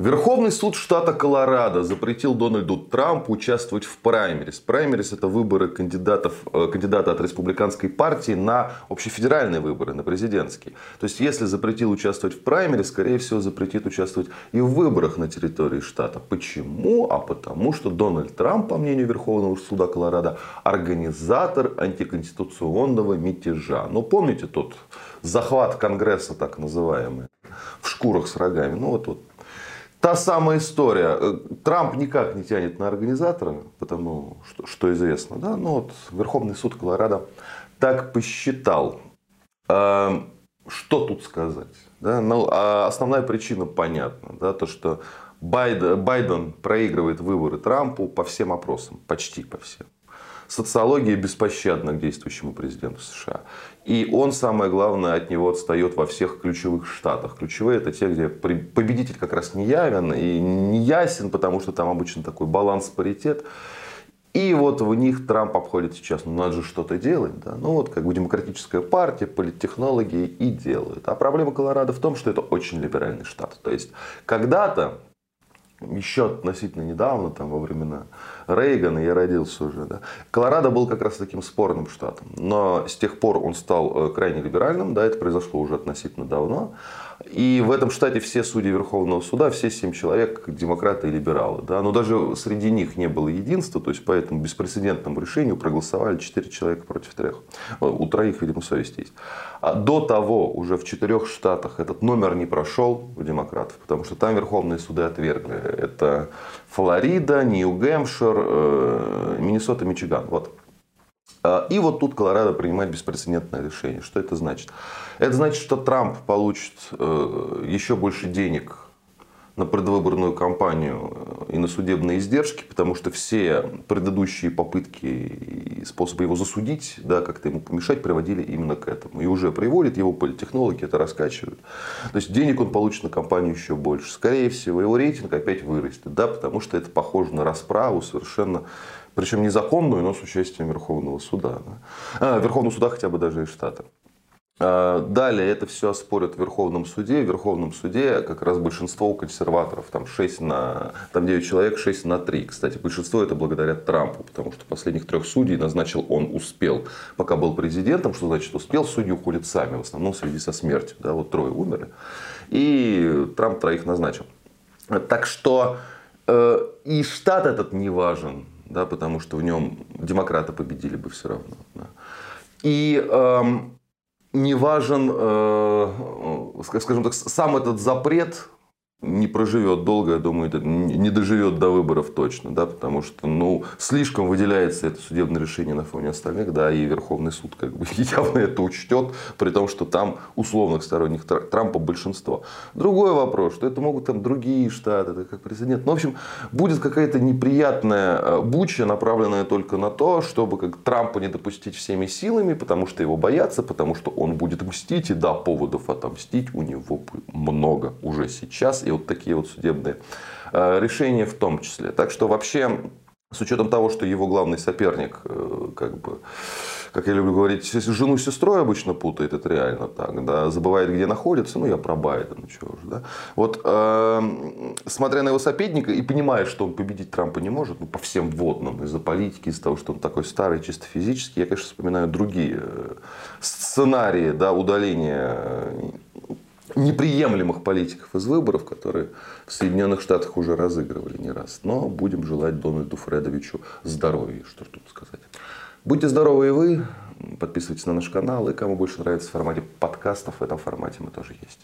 Верховный суд штата Колорадо запретил Дональду Трампу участвовать в праймерис. Праймерис – это выборы кандидатов, э, кандидата от республиканской партии на общефедеральные выборы, на президентские. То есть, если запретил участвовать в праймерис, скорее всего, запретит участвовать и в выборах на территории штата. Почему? А потому, что Дональд Трамп, по мнению Верховного суда Колорадо, организатор антиконституционного мятежа. Ну, помните тот захват Конгресса, так называемый, в шкурах с рогами? Ну, вот, вот Та самая история. Э, Трамп никак не тянет на организатора, потому что, что известно. Да? Но вот Верховный суд Колорадо так посчитал. А, что тут сказать? Да? Ну, а основная причина понятна. Да? То, что Байден, Байден проигрывает выборы Трампу по всем опросам. Почти по всем социология беспощадна к действующему президенту США. И он, самое главное, от него отстает во всех ключевых штатах. Ключевые это те, где победитель как раз не явен и не ясен, потому что там обычно такой баланс, паритет. И вот в них Трамп обходит сейчас, ну надо же что-то делать. Да? Ну вот как бы демократическая партия, политтехнологии и делают. А проблема Колорадо в том, что это очень либеральный штат. То есть когда-то еще относительно недавно, там, во времена Рейгана, я родился уже, да, Колорадо был как раз таким спорным штатом. Но с тех пор он стал э, крайне либеральным, да, это произошло уже относительно давно. И в этом штате все судьи Верховного суда, все семь человек, демократы и либералы. Да? Но даже среди них не было единства, то есть по этому беспрецедентному решению проголосовали четыре человека против трех. У троих, видимо, совесть есть. А до того уже в четырех штатах этот номер не прошел у демократов, потому что там Верховные суды отвергли. Это Флорида, Нью-Гэмпшир, э, Миннесота, Мичиган. Вот. А, и вот тут Колорадо принимает беспрецедентное решение. Что это значит? Это значит, что Трамп получит э, еще больше денег на предвыборную кампанию э, и на судебные издержки, потому что все предыдущие попытки и способы его засудить, да, как-то ему помешать, приводили именно к этому. И уже приводят, его политтехнологи это раскачивают. То есть денег он получит на кампанию еще больше. Скорее всего, его рейтинг опять вырастет, да, потому что это похоже на расправу совершенно причем незаконную, но с участием Верховного суда. Да? А, Верховного суда хотя бы даже и штата. А, далее это все оспорят в Верховном суде. В Верховном суде как раз большинство у консерваторов. Там, 6 на, там 9 человек, 6 на 3. Кстати, большинство это благодаря Трампу, потому что последних трех судей назначил он успел. Пока был президентом, что значит успел, судьи уходят сами, в основном в связи со смертью. Да, вот трое умерли. И Трамп троих назначил. Так что э, и штат этот не важен да, потому что в нем демократы победили бы все равно. Да. И эм, не важен, э, скажем так, сам этот запрет не проживет долго, я думаю, не доживет до выборов точно, да, потому что, ну, слишком выделяется это судебное решение на фоне остальных, да, и Верховный суд как бы явно это учтет, при том, что там условных сторонних Трампа большинство. Другой вопрос, что это могут там другие штаты, это как президент. Ну, в общем, будет какая-то неприятная э, буча, направленная только на то, чтобы как Трампа не допустить всеми силами, потому что его боятся, потому что он будет мстить, и да, поводов отомстить у него много уже сейчас, и вот такие вот судебные э, решения в том числе. Так что вообще, с учетом того, что его главный соперник, э, как бы, как я люблю говорить, жену с сестрой обычно путает, это реально так, да, забывает, где находится, ну я про Байдена, чего же, да. Вот, э, смотря на его соперника и понимая, что он победить Трампа не может, ну, по всем водным, из-за политики, из-за того, что он такой старый, чисто физически, я, конечно, вспоминаю другие э, сценарии, да, удаления неприемлемых политиков из выборов, которые в Соединенных Штатах уже разыгрывали не раз. Но будем желать Дональду Фредовичу здоровья, что тут сказать. Будьте здоровы и вы, подписывайтесь на наш канал, и кому больше нравится в формате подкастов, в этом формате мы тоже есть.